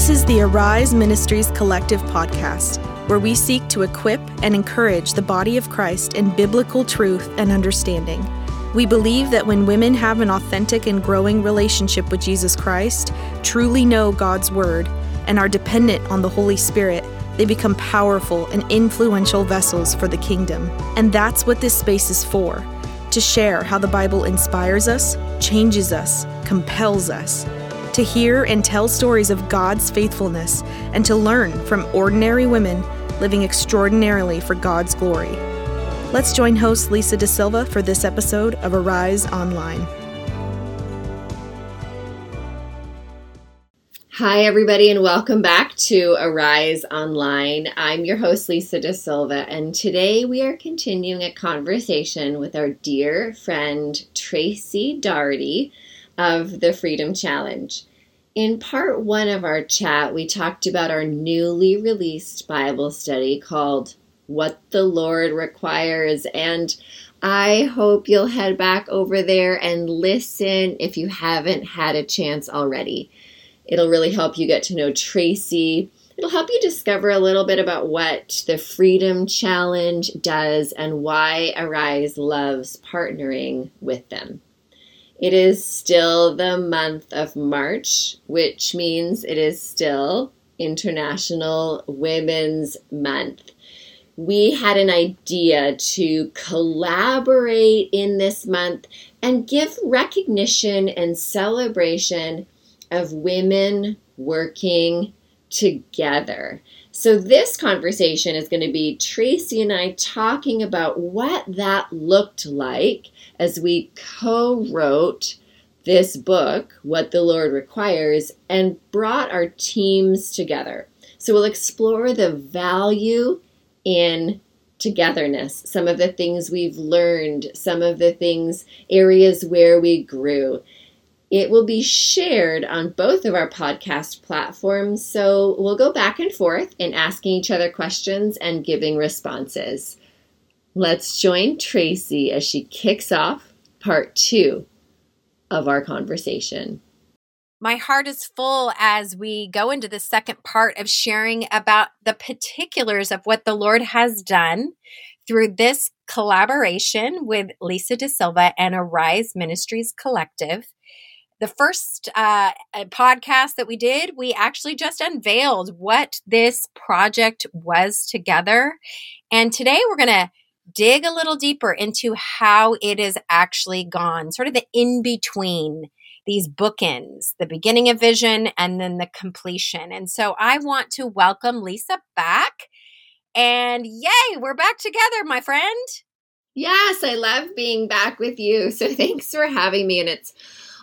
This is the Arise Ministries Collective podcast, where we seek to equip and encourage the body of Christ in biblical truth and understanding. We believe that when women have an authentic and growing relationship with Jesus Christ, truly know God's Word, and are dependent on the Holy Spirit, they become powerful and influential vessels for the kingdom. And that's what this space is for to share how the Bible inspires us, changes us, compels us to hear and tell stories of God's faithfulness, and to learn from ordinary women living extraordinarily for God's glory. Let's join host Lisa De Silva for this episode of Arise Online. Hi, everybody, and welcome back to Arise Online. I'm your host, Lisa De Silva, and today we are continuing a conversation with our dear friend Tracy Daugherty of the Freedom Challenge. In part one of our chat, we talked about our newly released Bible study called What the Lord Requires. And I hope you'll head back over there and listen if you haven't had a chance already. It'll really help you get to know Tracy. It'll help you discover a little bit about what the Freedom Challenge does and why Arise loves partnering with them. It is still the month of March, which means it is still International Women's Month. We had an idea to collaborate in this month and give recognition and celebration of women working together. So, this conversation is going to be Tracy and I talking about what that looked like as we co wrote this book, What the Lord Requires, and brought our teams together. So we'll explore the value in togetherness, some of the things we've learned, some of the things, areas where we grew. It will be shared on both of our podcast platforms, so we'll go back and forth in asking each other questions and giving responses. Let's join Tracy as she kicks off part two of our conversation. My heart is full as we go into the second part of sharing about the particulars of what the Lord has done through this collaboration with Lisa De Silva and Arise Ministries Collective. The first uh, podcast that we did, we actually just unveiled what this project was together. And today we're going to dig a little deeper into how it has actually gone, sort of the in between these bookends, the beginning of vision and then the completion. And so I want to welcome Lisa back. And yay, we're back together, my friend. Yes, I love being back with you. So thanks for having me. And it's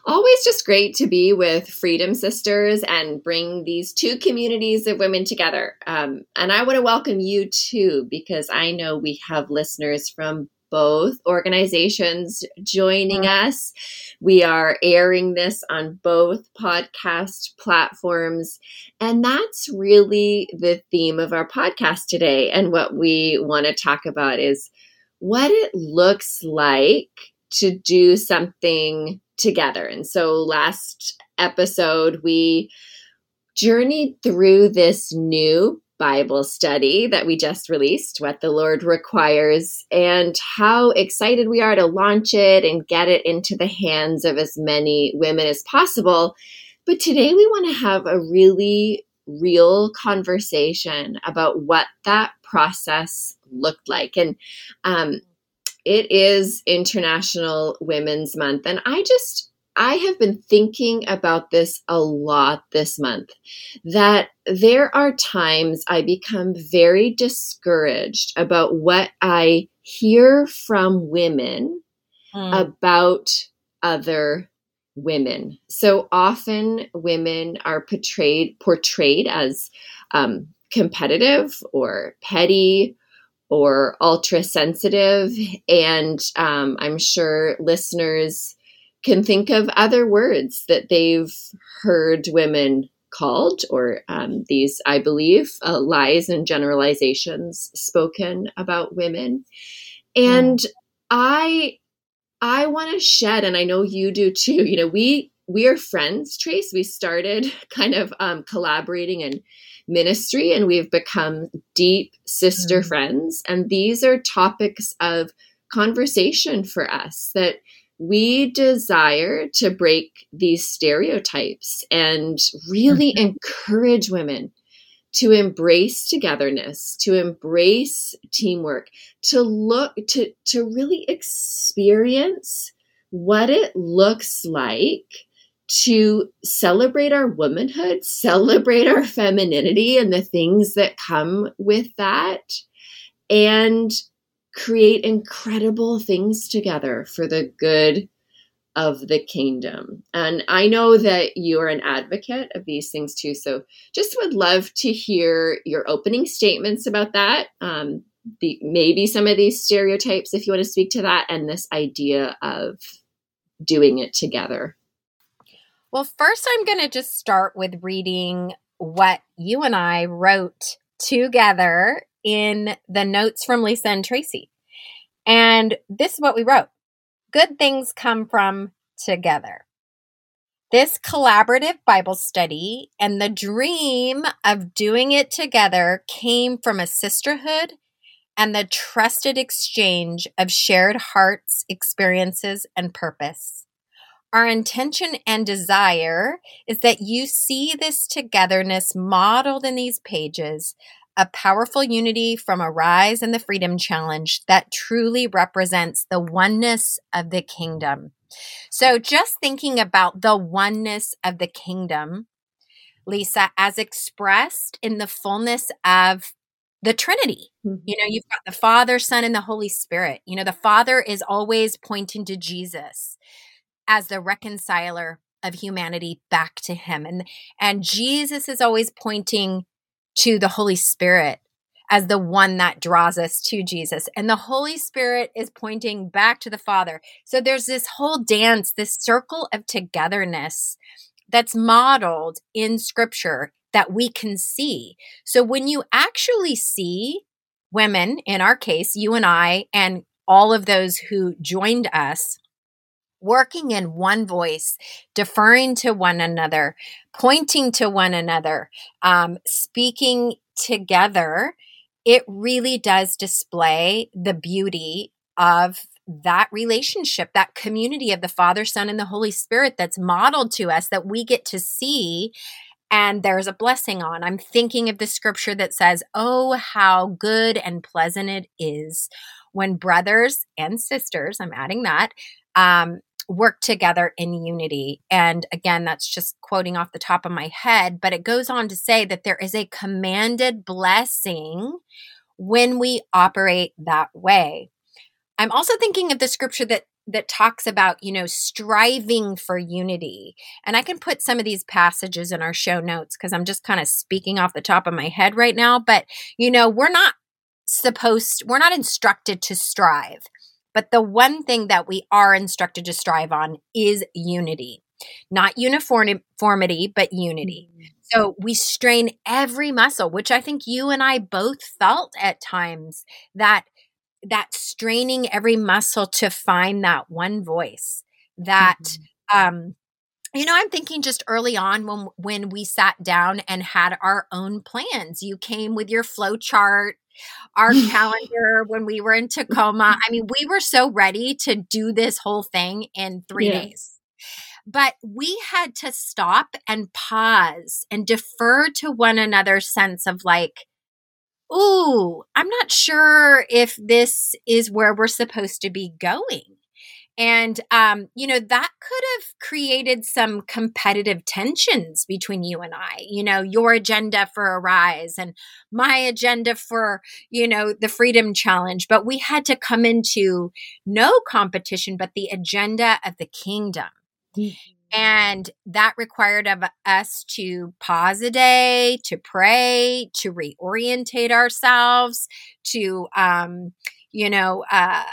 always just great to be with Freedom Sisters and bring these two communities of women together. Um, and I want to welcome you too, because I know we have listeners from both organizations joining us. We are airing this on both podcast platforms. And that's really the theme of our podcast today. And what we want to talk about is what it looks like to do something together. And so last episode, we journeyed through this new Bible study that we just released, What the Lord Requires, and how excited we are to launch it and get it into the hands of as many women as possible. But today we want to have a really real conversation about what that process looked like. And um, it is International Women's Month. And I just, I have been thinking about this a lot this month that there are times I become very discouraged about what I hear from women mm. about other women. So often women are portrayed portrayed as um, competitive or petty or ultra sensitive. And um, I'm sure listeners can think of other words that they've heard women called, or um, these, I believe, uh, lies and generalizations spoken about women. And mm. I I want to shed, and I know you do too. You know, we we are friends, Trace. We started kind of um, collaborating in ministry and we've become deep sister mm-hmm. friends. And these are topics of conversation for us that we desire to break these stereotypes and really mm-hmm. encourage women to embrace togetherness, to embrace teamwork, to look to to really experience what it looks like to celebrate our womanhood, celebrate our femininity and the things that come with that, and create incredible things together for the good of the kingdom. And I know that you are an advocate of these things too. So just would love to hear your opening statements about that. Um, the, maybe some of these stereotypes, if you want to speak to that, and this idea of doing it together. Well, first, I'm going to just start with reading what you and I wrote together in the notes from Lisa and Tracy. And this is what we wrote Good things come from together. This collaborative Bible study and the dream of doing it together came from a sisterhood and the trusted exchange of shared hearts, experiences, and purpose. Our intention and desire is that you see this togetherness modeled in these pages, a powerful unity from Arise in the Freedom Challenge that truly represents the oneness of the kingdom. So, just thinking about the oneness of the kingdom, Lisa, as expressed in the fullness of the Trinity. Mm-hmm. You know, you've got the Father, Son, and the Holy Spirit. You know, the Father is always pointing to Jesus as the reconciler of humanity back to him and and Jesus is always pointing to the Holy Spirit as the one that draws us to Jesus and the Holy Spirit is pointing back to the Father. So there's this whole dance, this circle of togetherness that's modeled in scripture that we can see. So when you actually see women, in our case, you and I, and all of those who joined us working in one voice, deferring to one another, pointing to one another, um, speaking together, it really does display the beauty of that relationship, that community of the Father, Son, and the Holy Spirit that's modeled to us that we get to see and there's a blessing on. I'm thinking of the scripture that says, Oh, how good and pleasant it is when brothers and sisters, I'm adding that, um, work together in unity. And again, that's just quoting off the top of my head, but it goes on to say that there is a commanded blessing when we operate that way. I'm also thinking of the scripture that that talks about, you know, striving for unity. And I can put some of these passages in our show notes because I'm just kind of speaking off the top of my head right now, but you know, we're not supposed we're not instructed to strive. But the one thing that we are instructed to strive on is unity. Not uniformity, but unity. Mm-hmm. So we strain every muscle, which I think you and I both felt at times that that straining every muscle to find that one voice that mm-hmm. um you know i'm thinking just early on when when we sat down and had our own plans you came with your flow chart our calendar when we were in Tacoma. I mean, we were so ready to do this whole thing in three yes. days. But we had to stop and pause and defer to one another's sense of like, ooh, I'm not sure if this is where we're supposed to be going. And, um, you know, that could have created some competitive tensions between you and I, you know, your agenda for Arise and my agenda for, you know, the Freedom Challenge. But we had to come into no competition, but the agenda of the kingdom. Mm-hmm. And that required of us to pause a day, to pray, to reorientate ourselves, to, um, you know, uh,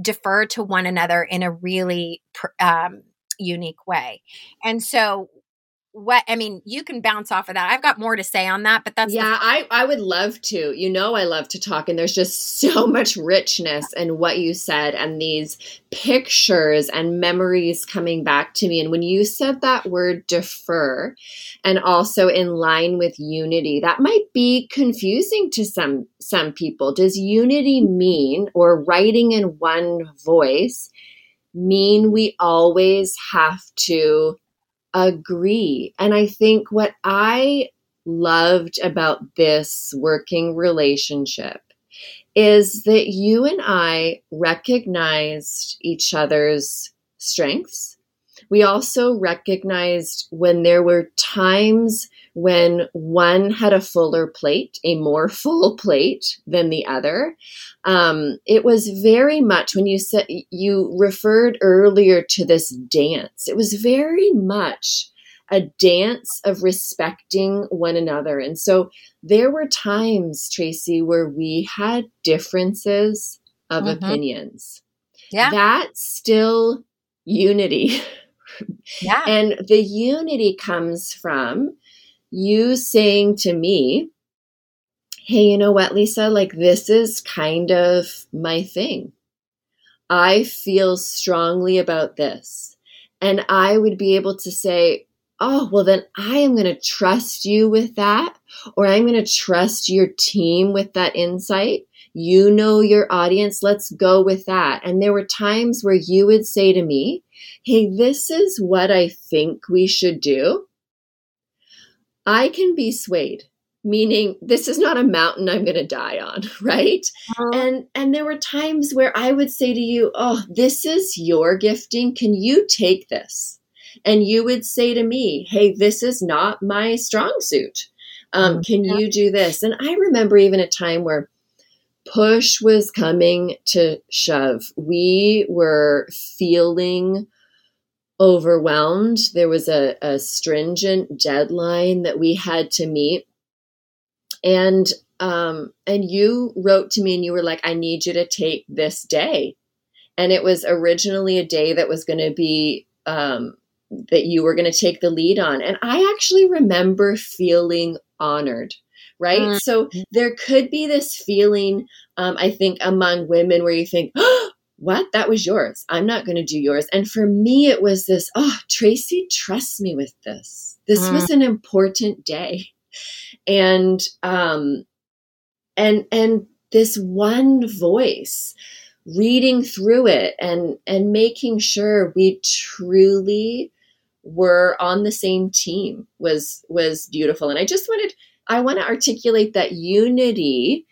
defer to one another in a really um, unique way. And so what I mean, you can bounce off of that. I've got more to say on that, but that's yeah. The- I I would love to. You know, I love to talk, and there's just so much richness in what you said, and these pictures and memories coming back to me. And when you said that word defer, and also in line with unity, that might be confusing to some some people. Does unity mean or writing in one voice mean we always have to? Agree. And I think what I loved about this working relationship is that you and I recognized each other's strengths. We also recognized when there were times when one had a fuller plate, a more full plate than the other. Um, it was very much when you said you referred earlier to this dance. It was very much a dance of respecting one another. And so there were times, Tracy, where we had differences of mm-hmm. opinions. Yeah. That's still unity. Yeah. and the unity comes from you saying to me, hey, you know what, Lisa, like this is kind of my thing. I feel strongly about this. And I would be able to say, oh, well, then I am going to trust you with that, or I'm going to trust your team with that insight. You know your audience. Let's go with that. And there were times where you would say to me, hey, this is what I think we should do. I can be swayed meaning this is not a mountain i'm going to die on right? Uh-huh. and and there were times where i would say to you oh this is your gifting. Can you take this? And you would say to me hey this is not my strong suit. Um, mm-hmm. can you do this? And i remember even a time where push was coming to shove. We were feeling overwhelmed. There was a, a stringent deadline that we had to meet. And um, and you wrote to me and you were like, I need you to take this day. And it was originally a day that was going to be um, that you were going to take the lead on. And I actually remember feeling honored, right? Mm-hmm. So there could be this feeling, um, I think, among women where you think, oh, what? That was yours. I'm not going to do yours. And for me, it was this, oh, Tracy, trust me with this. This mm. was an important day. And, um, and, and this one voice reading through it and, and making sure we truly were on the same team was, was beautiful. And I just wanted, I want to articulate that unity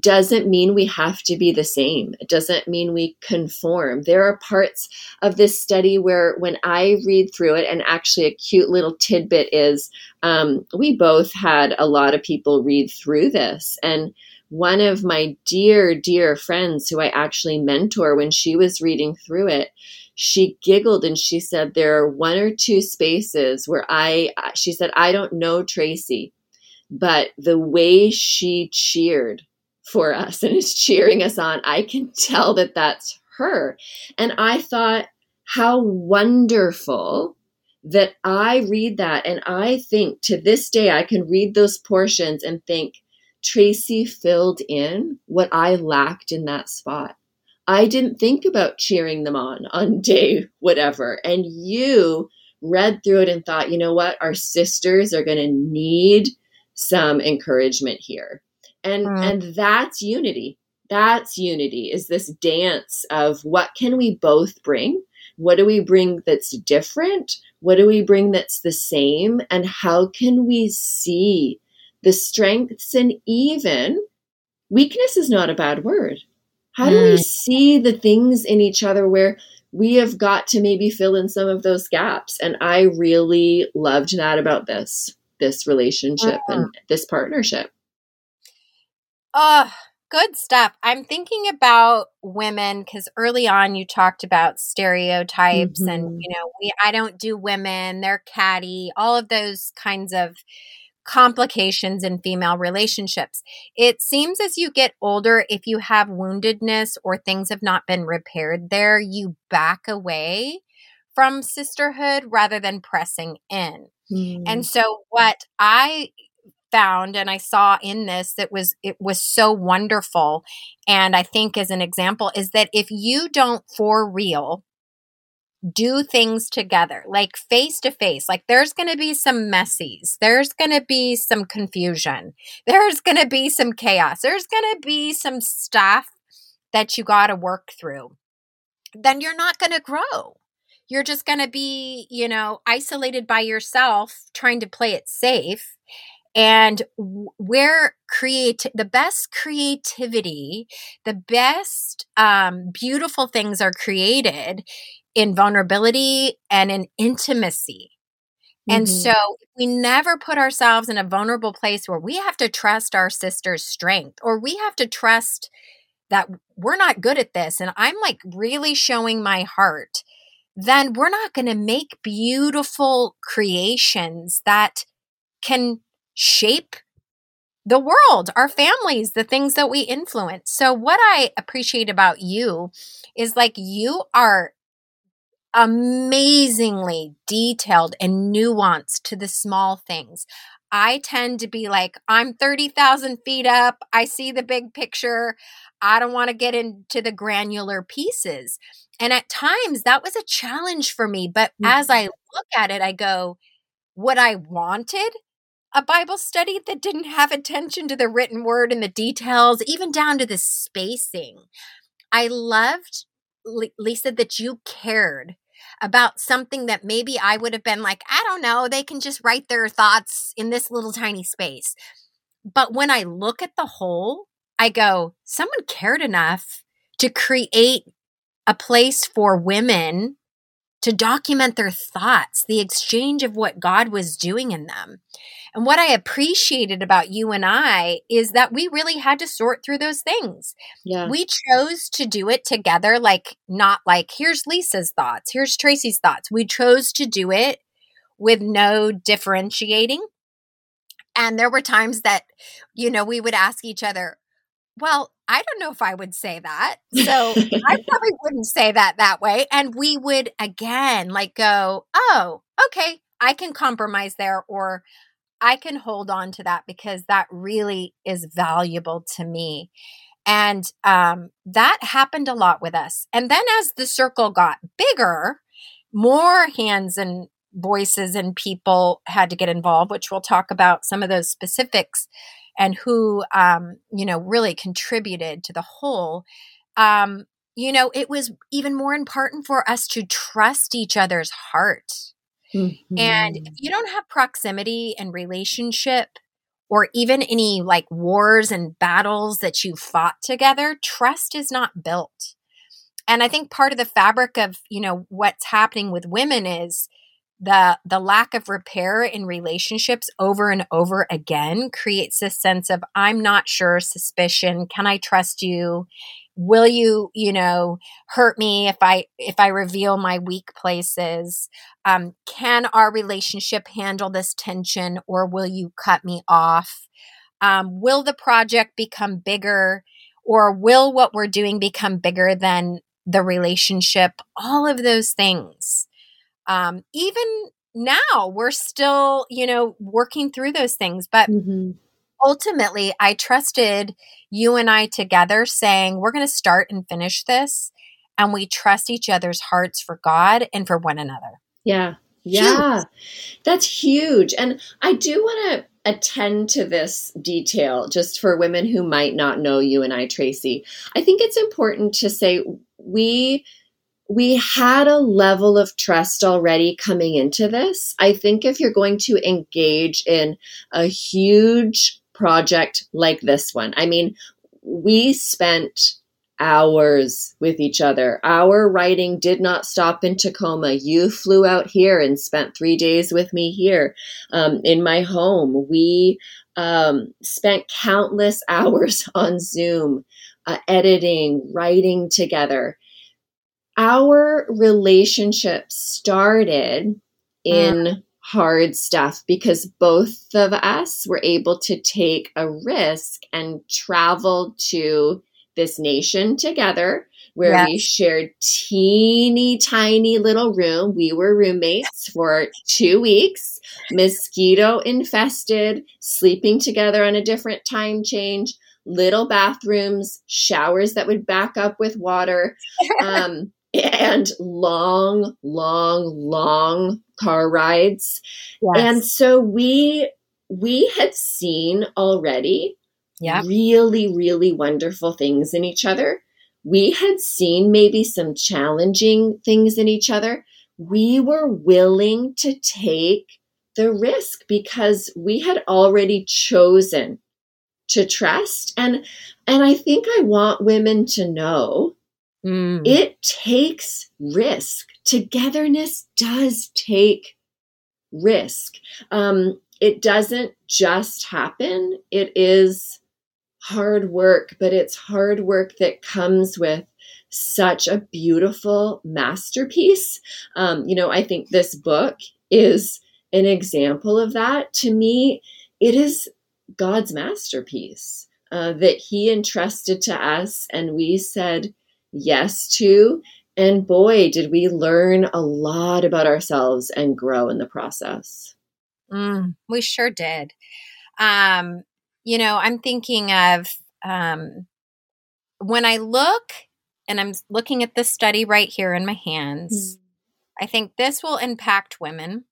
doesn't mean we have to be the same. It doesn't mean we conform. There are parts of this study where, when I read through it, and actually a cute little tidbit is um, we both had a lot of people read through this. And one of my dear, dear friends who I actually mentor when she was reading through it, she giggled and she said, There are one or two spaces where I, she said, I don't know Tracy, but the way she cheered for us and is cheering us on, I can tell that that's her. And I thought, how wonderful that I read that. And I think to this day, I can read those portions and think, Tracy filled in what I lacked in that spot. I didn't think about cheering them on on day whatever. And you read through it and thought, you know what? Our sisters are going to need some encouragement here and mm. and that's unity. That's unity is this dance of what can we both bring? What do we bring that's different? What do we bring that's the same? And how can we see the strengths? And even weakness is not a bad word. How do we mm. see the things in each other where we have got to maybe fill in some of those gaps? And i really loved that about this this relationship and mm. this partnership Oh, good stuff. I'm thinking about women because early on you talked about stereotypes mm-hmm. and you know, we I don't do women, they're catty, all of those kinds of complications in female relationships. It seems as you get older, if you have woundedness or things have not been repaired there, you back away from sisterhood rather than pressing in. Mm. And so what I found and I saw in this that was it was so wonderful. And I think as an example is that if you don't for real do things together like face to face like there's going to be some messies there's going to be some confusion there's going to be some chaos there's going to be some stuff that you got to work through then you're not going to grow. You're just going to be you know isolated by yourself trying to play it safe and where create the best creativity the best um, beautiful things are created in vulnerability and in intimacy and mm-hmm. so we never put ourselves in a vulnerable place where we have to trust our sister's strength or we have to trust that we're not good at this and I'm like really showing my heart, then we're not going to make beautiful creations that can shape the world, our families, the things that we influence. So, what I appreciate about you is like you are amazingly detailed and nuanced to the small things. I tend to be like, I'm 30,000 feet up. I see the big picture. I don't want to get into the granular pieces. And at times that was a challenge for me. But mm-hmm. as I look at it, I go, what I wanted a Bible study that didn't have attention to the written word and the details, even down to the spacing. I loved, Lisa, that you cared about something that maybe I would have been like, I don't know, they can just write their thoughts in this little tiny space. But when I look at the whole, I go, someone cared enough to create a place for women to document their thoughts, the exchange of what God was doing in them. And what I appreciated about you and I is that we really had to sort through those things. Yeah. We chose to do it together, like not like, here's Lisa's thoughts, here's Tracy's thoughts. We chose to do it with no differentiating. And there were times that, you know, we would ask each other, well, I don't know if I would say that. So I probably wouldn't say that that way. And we would again like go, oh, okay, I can compromise there or I can hold on to that because that really is valuable to me. And um, that happened a lot with us. And then as the circle got bigger, more hands and voices and people had to get involved, which we'll talk about some of those specifics and who um, you know really contributed to the whole um, you know it was even more important for us to trust each other's heart mm-hmm. and if you don't have proximity and relationship or even any like wars and battles that you fought together trust is not built and i think part of the fabric of you know what's happening with women is the the lack of repair in relationships over and over again creates this sense of i'm not sure suspicion can i trust you will you you know hurt me if i if i reveal my weak places? Um, can our relationship handle this tension or will you cut me off? Um, will the project become bigger or will what we're doing become bigger than the relationship? All of those things. Um, even now we're still you know working through those things but mm-hmm. Ultimately i trusted you and i together saying we're going to start and finish this and we trust each other's hearts for god and for one another. Yeah. Yeah. Huge. that's huge. And i do want to attend to this detail just for women who might not know you and i tracy. I think it's important to say we we had a level of trust already coming into this. I think if you're going to engage in a huge project like this one, I mean, we spent hours with each other. Our writing did not stop in Tacoma. You flew out here and spent three days with me here um, in my home. We um, spent countless hours on Zoom, uh, editing, writing together our relationship started in uh. Hard stuff because both of us were able to take a risk and travel to this nation together where we shared teeny tiny little room. We were roommates for two weeks, mosquito infested, sleeping together on a different time change, little bathrooms, showers that would back up with water, um, and long, long, long car rides. Yes. And so we we had seen already yeah. really, really wonderful things in each other we had seen maybe some challenging things in each other, we were willing to take the risk because we had already chosen to trust and and I think I want women to know mm. it takes risk. Togetherness does take risk. Um, it doesn't just happen. It is hard work, but it's hard work that comes with such a beautiful masterpiece. Um, you know, I think this book is an example of that. To me, it is God's masterpiece uh, that He entrusted to us, and we said yes to. And boy, did we learn a lot about ourselves and grow in the process. Mm, we sure did. Um, you know, I'm thinking of um, when I look and I'm looking at this study right here in my hands, mm-hmm. I think this will impact women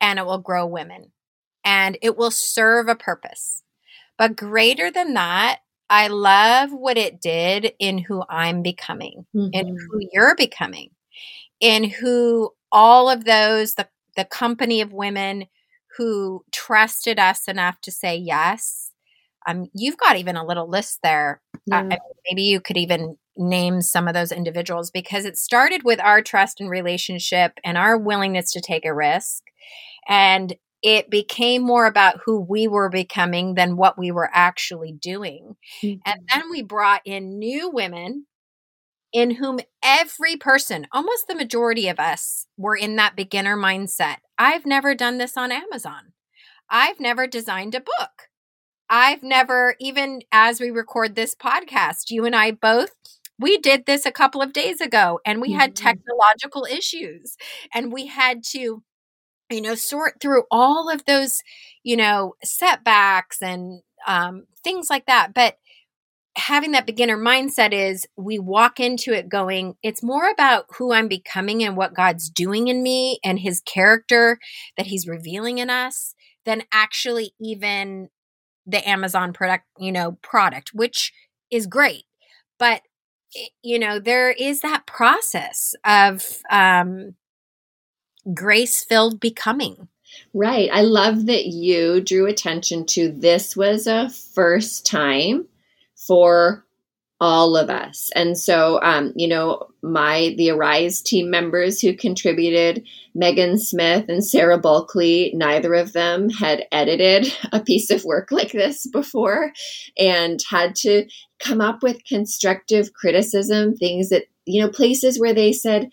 and it will grow women and it will serve a purpose. But greater than that, I love what it did in who I'm becoming, mm-hmm. in who you're becoming, in who all of those, the, the company of women who trusted us enough to say yes. Um, you've got even a little list there. Yeah. Uh, maybe you could even name some of those individuals because it started with our trust and relationship and our willingness to take a risk. And it became more about who we were becoming than what we were actually doing. Mm-hmm. And then we brought in new women in whom every person, almost the majority of us, were in that beginner mindset. I've never done this on Amazon. I've never designed a book. I've never, even as we record this podcast, you and I both, we did this a couple of days ago and we mm-hmm. had technological issues and we had to, you know, sort through all of those, you know, setbacks and um, things like that. But having that beginner mindset is we walk into it going, it's more about who I'm becoming and what God's doing in me and his character that he's revealing in us than actually even the Amazon product, you know, product, which is great. But eh, you know, there is that process of um grace filled becoming. Right. I love that you drew attention to this was a first time for all of us. And so, um, you know, my the Arise team members who contributed, Megan Smith and Sarah Bulkley, neither of them had edited a piece of work like this before and had to come up with constructive criticism, things that, you know, places where they said,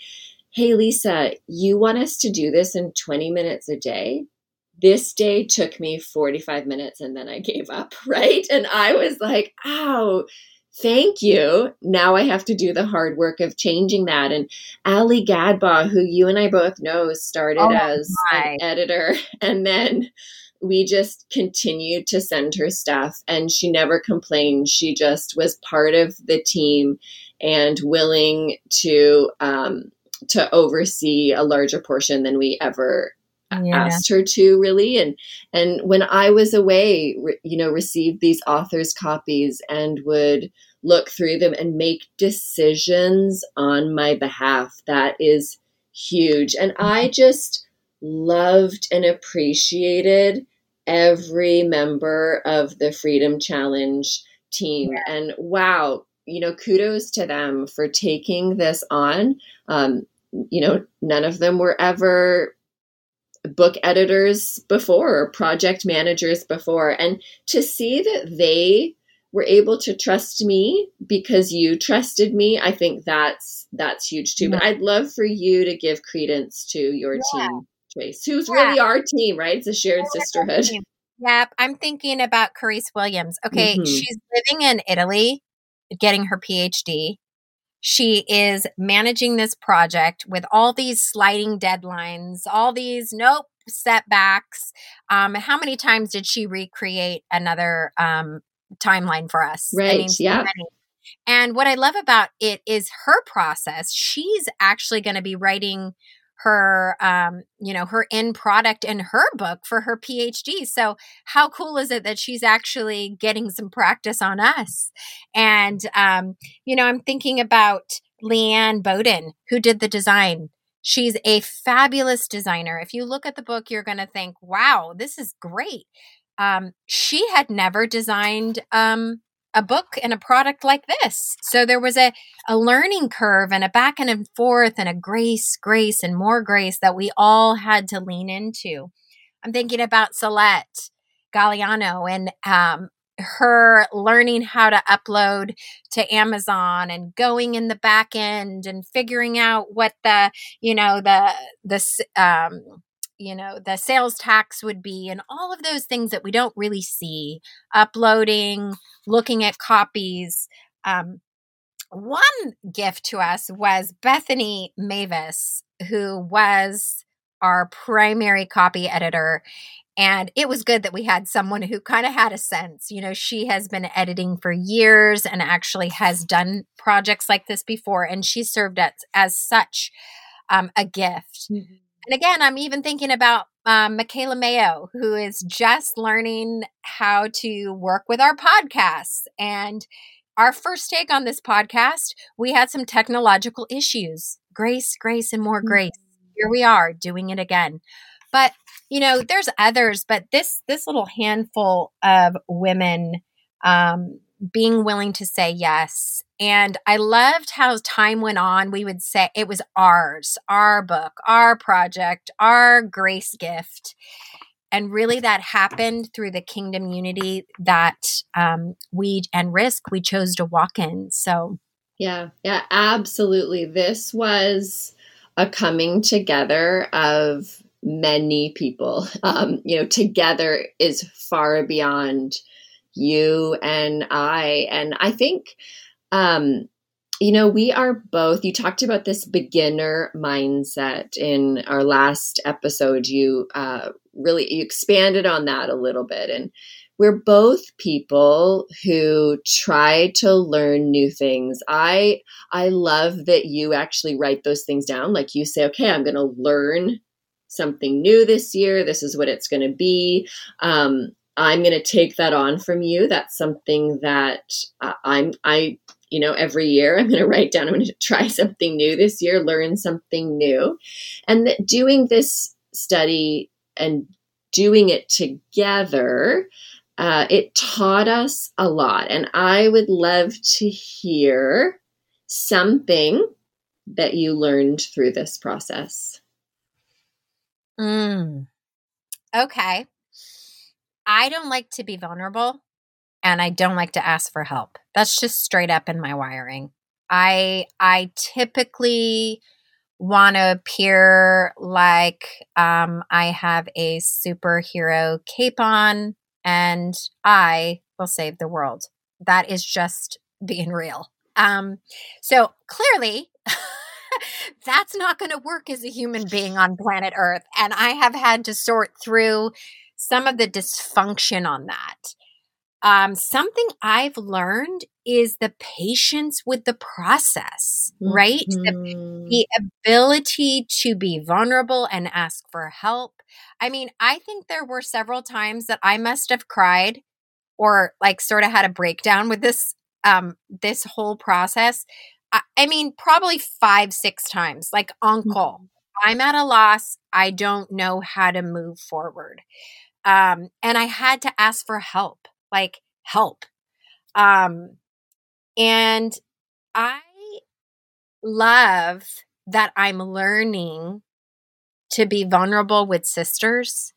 Hey, Lisa, you want us to do this in 20 minutes a day? this day took me 45 minutes and then I gave up, right? And I was like, ow, thank you. Now I have to do the hard work of changing that. And Ali Gadbaugh, who you and I both know, started oh as an editor and then we just continued to send her stuff and she never complained. She just was part of the team and willing to um, to oversee a larger portion than we ever yeah. asked her to really and and when i was away re, you know received these authors copies and would look through them and make decisions on my behalf that is huge and i mm-hmm. just loved and appreciated every member of the freedom challenge team yeah. and wow you know kudos to them for taking this on um, you know none of them were ever book editors before or project managers before and to see that they were able to trust me because you trusted me i think that's that's huge too yeah. but i'd love for you to give credence to your yeah. team trace who's yeah. really our team right it's a shared sisterhood yep i'm thinking about Carice williams okay mm-hmm. she's living in italy getting her PhD. She is managing this project with all these sliding deadlines, all these nope setbacks. Um, how many times did she recreate another um, timeline for us? Right. I mean, yeah. And what I love about it is her process. She's actually going to be writing her um you know her end product in her book for her phd so how cool is it that she's actually getting some practice on us? And um you know i'm thinking about leanne bowden who did the design. She's a fabulous designer. If you look at the book you're going to think wow this is great. Um she had never designed um a book and a product like this. So there was a, a learning curve and a back and forth and a grace, grace, and more grace that we all had to lean into. I'm thinking about Celeste Galliano and um, her learning how to upload to Amazon and going in the back end and figuring out what the, you know, the, the, um, you know the sales tax would be and all of those things that we don't really see uploading looking at copies um, one gift to us was bethany mavis who was our primary copy editor and it was good that we had someone who kind of had a sense you know she has been editing for years and actually has done projects like this before and she served as, as such um, a gift. Mm-hmm and again, I'm even thinking about um, Michaela Mayo, who is just learning how to work with our podcasts. And our first take on this podcast, we had some technological issues. Grace, grace, and more grace. Mm-hmm. Here we are doing it again. But you know, there's others, but this this little handful of women um, being willing to say yes. And I loved how time went on. We would say it was ours, our book, our project, our grace gift. And really, that happened through the kingdom unity that um, we and risk we chose to walk in. So, yeah, yeah, absolutely. This was a coming together of many people. Um, you know, together is far beyond you and I. And I think, um, you know, we are both, you talked about this beginner mindset in our last episode. You uh, really, you expanded on that a little bit. And we're both people who try to learn new things. I I love that you actually write those things down. Like you say, okay, I'm going to learn something new this year. This is what it's going to be. Um, I'm going to take that on from you. That's something that uh, I'm, I, you know, every year I'm going to write down, I'm going to try something new this year, learn something new. And that doing this study and doing it together, uh, it taught us a lot. And I would love to hear something that you learned through this process. Mm. Okay. I don't like to be vulnerable and I don't like to ask for help. That's just straight up in my wiring. I I typically want to appear like um, I have a superhero cape on and I will save the world. That is just being real. Um, so clearly, that's not going to work as a human being on planet Earth. And I have had to sort through some of the dysfunction on that. Um, something I've learned is the patience with the process, right? Mm-hmm. The, the ability to be vulnerable and ask for help. I mean, I think there were several times that I must have cried or like sort of had a breakdown with this um this whole process. I, I mean, probably five, six times, like uncle. Mm-hmm. I'm at a loss. I don't know how to move forward. Um, and I had to ask for help, like help. Um, and I love that I'm learning to be vulnerable with sisters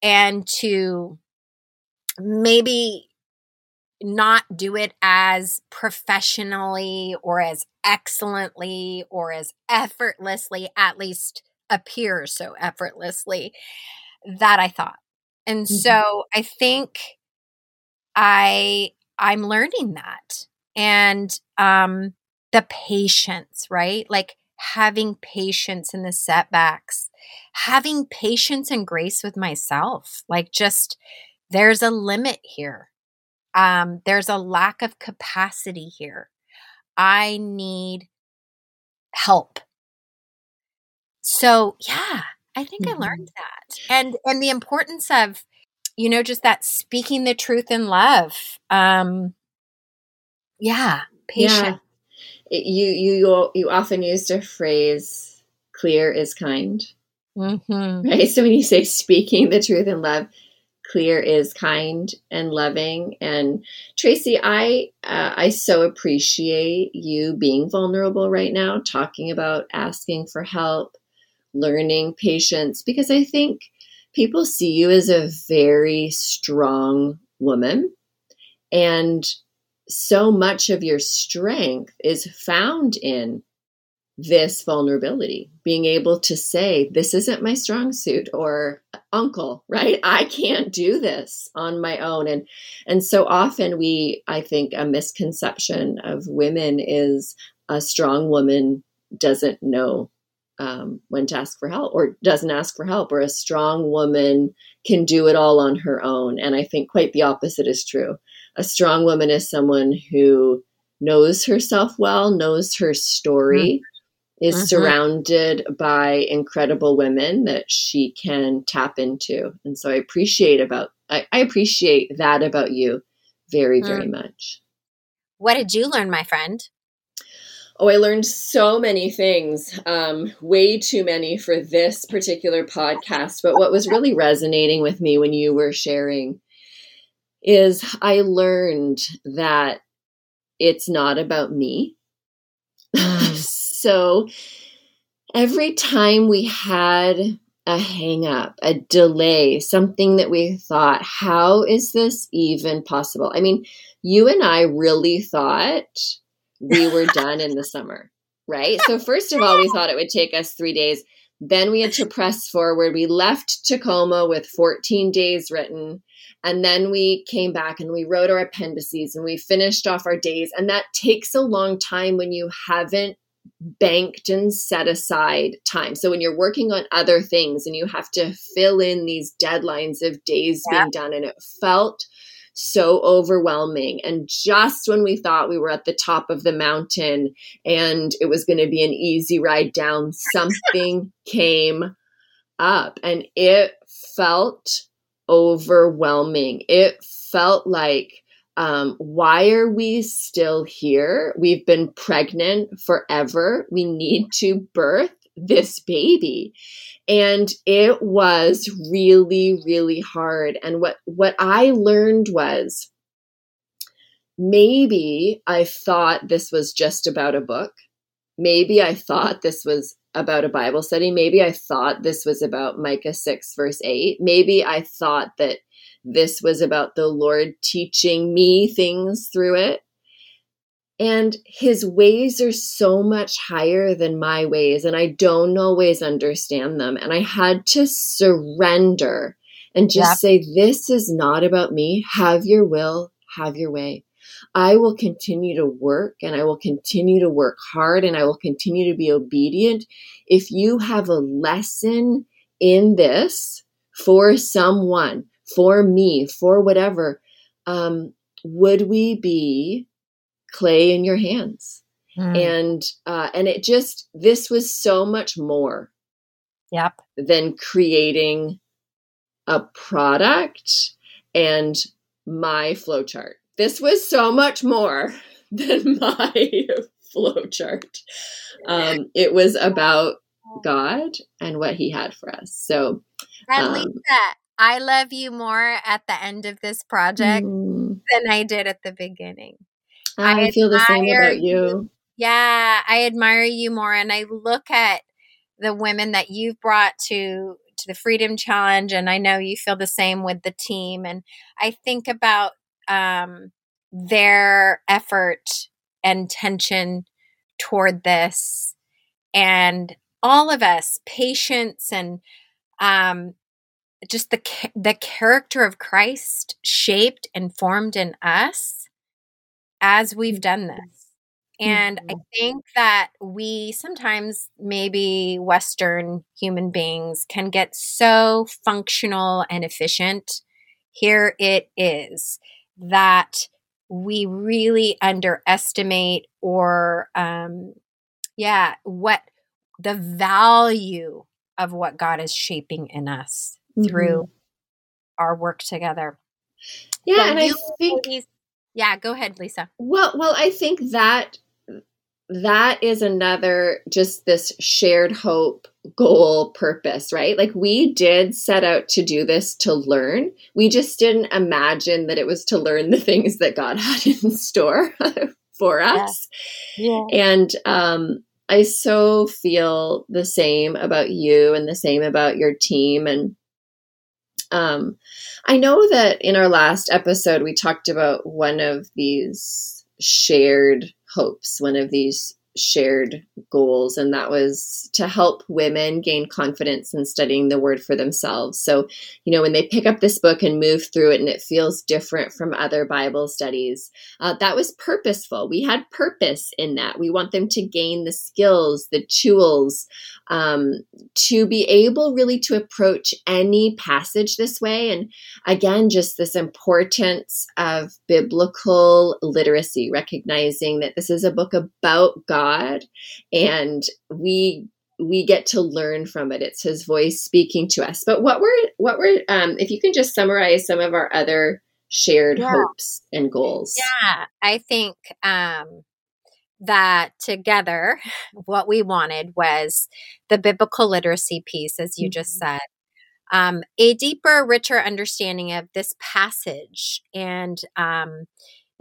and to maybe not do it as professionally or as excellently or as effortlessly, at least appear so effortlessly that I thought. And mm-hmm. so I think I I'm learning that. and um, the patience, right? Like having patience in the setbacks, having patience and grace with myself. Like, just there's a limit here. Um, there's a lack of capacity here. I need help. So, yeah, I think mm-hmm. I learned that. And and the importance of you know just that speaking the truth in love. Um yeah, patient. Yeah. you you you often used a phrase clear is kind. Mm-hmm. Right? So when you say speaking the truth in love, clear is kind and loving and tracy i uh, i so appreciate you being vulnerable right now talking about asking for help learning patience because i think people see you as a very strong woman and so much of your strength is found in this vulnerability, being able to say, This isn't my strong suit, or uncle, right? I can't do this on my own. And and so often we, I think, a misconception of women is a strong woman doesn't know um, when to ask for help or doesn't ask for help, or a strong woman can do it all on her own. And I think quite the opposite is true. A strong woman is someone who knows herself well, knows her story, mm is mm-hmm. surrounded by incredible women that she can tap into. And so I appreciate about I, I appreciate that about you very, mm. very much. What did you learn, my friend? Oh, I learned so many things, um, way too many for this particular podcast. But what was really resonating with me when you were sharing is I learned that it's not about me. Mm. So every time we had a hang up, a delay, something that we thought, how is this even possible? I mean, you and I really thought we were done in the summer, right? So, first of all, we thought it would take us three days. Then we had to press forward. We left Tacoma with 14 days written. And then we came back and we wrote our appendices and we finished off our days. And that takes a long time when you haven't banked and set aside time. So when you're working on other things and you have to fill in these deadlines of days yeah. being done, and it felt so overwhelming. And just when we thought we were at the top of the mountain and it was going to be an easy ride down, something came up and it felt overwhelming. It felt like um, why are we still here? We've been pregnant forever. We need to birth this baby. And it was really, really hard. And what, what I learned was maybe I thought this was just about a book. Maybe I thought this was about a Bible study. Maybe I thought this was about Micah 6, verse 8. Maybe I thought that this was about the Lord teaching me things through it. And his ways are so much higher than my ways, and I don't always understand them. And I had to surrender and just yep. say, This is not about me. Have your will, have your way. I will continue to work and I will continue to work hard and I will continue to be obedient. If you have a lesson in this for someone, for me, for whatever, um, would we be clay in your hands? Mm. And uh, and it just this was so much more. Yep. Than creating a product and my flowchart. This was so much more than my flowchart. Um, it was about God and what He had for us. So, um, Lisa, I love you more at the end of this project mm. than I did at the beginning. I, I feel the same about you. you. Yeah, I admire you more and I look at the women that you've brought to to the Freedom Challenge and I know you feel the same with the team and I think about um, their effort and tension toward this and all of us patience and um, just the the character of Christ shaped and formed in us as we've done this. And mm-hmm. I think that we sometimes, maybe Western human beings, can get so functional and efficient. Here it is that we really underestimate or, um, yeah, what the value of what God is shaping in us mm-hmm. through our work together. Yeah, so and I think yeah, go ahead, Lisa. Well, well, I think that that is another just this shared hope goal purpose right like we did set out to do this to learn we just didn't imagine that it was to learn the things that god had in store for us yeah. yeah. and um i so feel the same about you and the same about your team and um i know that in our last episode we talked about one of these shared hopes, one of these shared goals, and that was to help women gain confidence in studying the word for themselves. So, you know, when they pick up this book and move through it and it feels different from other Bible studies, uh, that was purposeful. We had purpose in that. We want them to gain the skills, the tools, um, to be able really to approach any passage this way. And again, just this importance of biblical literacy, recognizing that this is a book about God and we we get to learn from it. It's his voice speaking to us. But what were what were um if you can just summarize some of our other shared yeah. hopes and goals. Yeah, I think um that together what we wanted was the biblical literacy piece as you mm-hmm. just said um, a deeper richer understanding of this passage and um,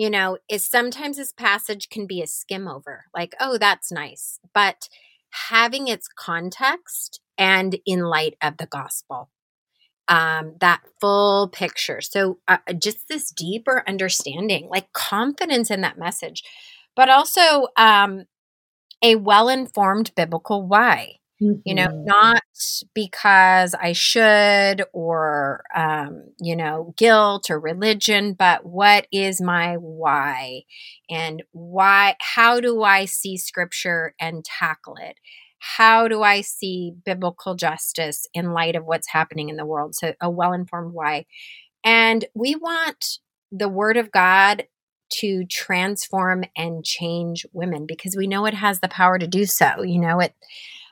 you know, is sometimes this passage can be a skim over, like, oh, that's nice. But having its context and in light of the gospel, um, that full picture. So, uh, just this deeper understanding, like confidence in that message, but also um, a well informed biblical why. Mm-hmm. You know, mm-hmm. not because I should or, um, you know, guilt or religion, but what is my why? And why, how do I see scripture and tackle it? How do I see biblical justice in light of what's happening in the world? So, a well informed why. And we want the word of God to transform and change women because we know it has the power to do so. You know, it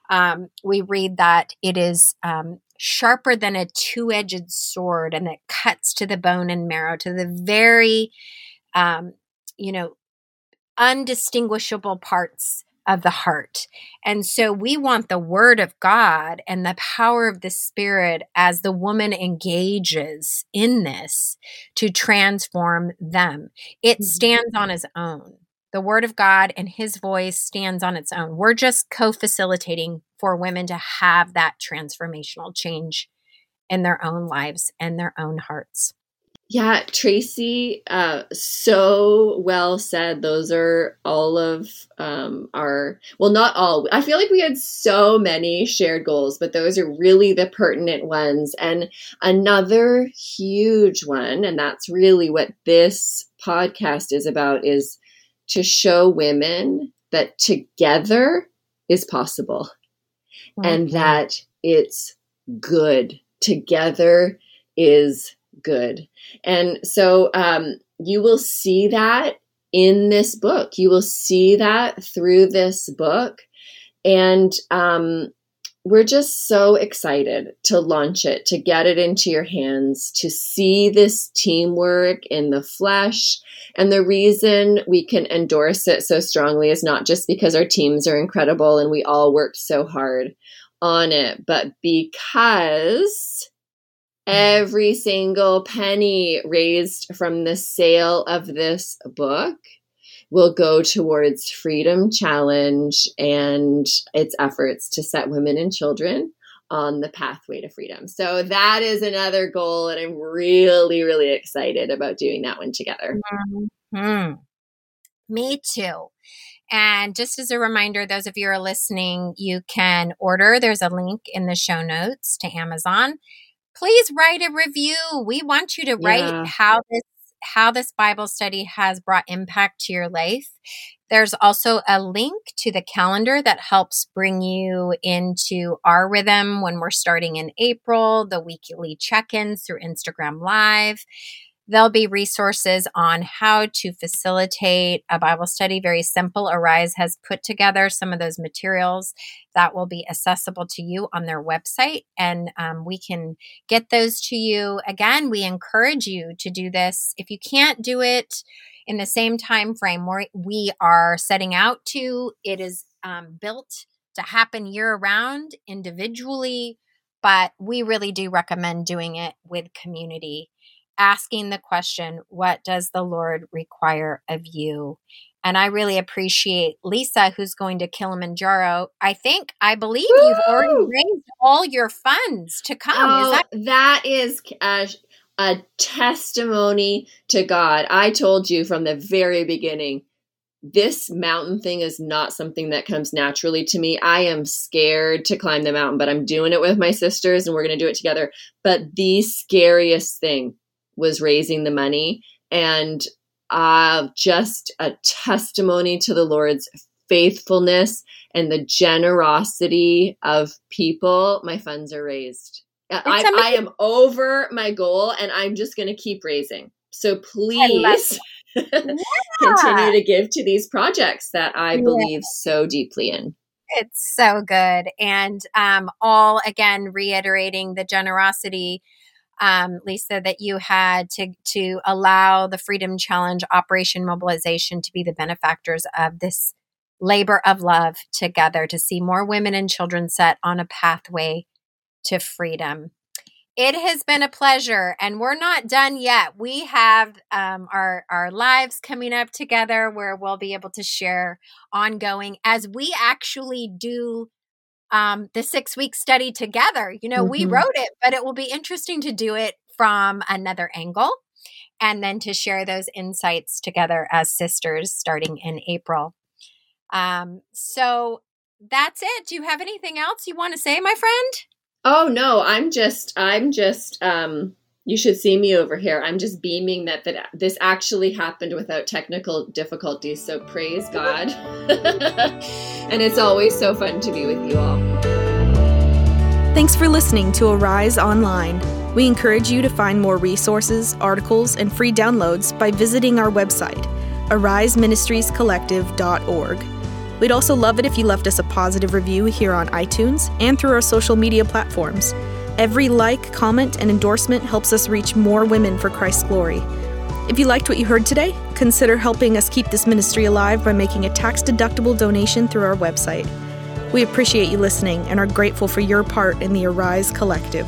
um, we read that it is um, sharper than a two edged sword and it cuts to the bone and marrow, to the very, um, you know, undistinguishable parts of the heart. And so we want the word of God and the power of the spirit as the woman engages in this to transform them. It mm-hmm. stands on its own the word of God and his voice stands on its own. We're just co facilitating for women to have that transformational change in their own lives and their own hearts. Yeah, Tracy, uh, so well said. Those are all of um, our, well, not all. I feel like we had so many shared goals, but those are really the pertinent ones. And another huge one, and that's really what this podcast is about, is to show women that together is possible mm-hmm. and that it's good. Together is good. And so um, you will see that in this book. You will see that through this book. And um, we're just so excited to launch it, to get it into your hands, to see this teamwork in the flesh. And the reason we can endorse it so strongly is not just because our teams are incredible and we all worked so hard on it, but because every single penny raised from the sale of this book will go towards Freedom Challenge and its efforts to set women and children on the pathway to freedom. So that is another goal, and I'm really, really excited about doing that one together. Mm-hmm. Me too. And just as a reminder, those of you who are listening, you can order. There's a link in the show notes to Amazon. Please write a review. We want you to write yeah. how this how this Bible study has brought impact to your life. There's also a link to the calendar that helps bring you into our rhythm when we're starting in April, the weekly check ins through Instagram Live. There'll be resources on how to facilitate a Bible study. Very simple. Arise has put together some of those materials that will be accessible to you on their website, and um, we can get those to you. Again, we encourage you to do this. If you can't do it in the same time frame we are setting out to, it is um, built to happen year round individually, but we really do recommend doing it with community asking the question, What does the Lord require of you? And I really appreciate Lisa, who's going to Kilimanjaro. I think, I believe Woo! you've already raised all your funds to come. Oh, is that-, that is a, a testimony to God. I told you from the very beginning, this mountain thing is not something that comes naturally to me. I am scared to climb the mountain, but I'm doing it with my sisters and we're going to do it together. But the scariest thing was raising the money and uh, just a testimony to the Lord's faithfulness and the generosity of people. My funds are raised. I, I, am over my goal and I'm just going to keep raising. So please yeah. continue to give to these projects that I yeah. believe so deeply in. It's so good. And um, all again, reiterating the generosity um, Lisa, that you had to to allow the Freedom Challenge Operation Mobilization to be the benefactors of this labor of love together to see more women and children set on a pathway to freedom. It has been a pleasure, and we're not done yet. We have um, our our lives coming up together where we'll be able to share ongoing as we actually do um, the six week study together. You know, mm-hmm. we wrote it, but it will be interesting to do it from another angle and then to share those insights together as sisters starting in April. Um, so that's it. Do you have anything else you want to say, my friend? Oh no, I'm just I'm just um you should see me over here. I'm just beaming that that this actually happened without technical difficulties. So praise God. and it's always so fun to be with you all. Thanks for listening to Arise Online. We encourage you to find more resources, articles, and free downloads by visiting our website, ariseministriescollective.org. We'd also love it if you left us a positive review here on iTunes and through our social media platforms. Every like, comment, and endorsement helps us reach more women for Christ's glory. If you liked what you heard today, consider helping us keep this ministry alive by making a tax deductible donation through our website. We appreciate you listening and are grateful for your part in the Arise Collective.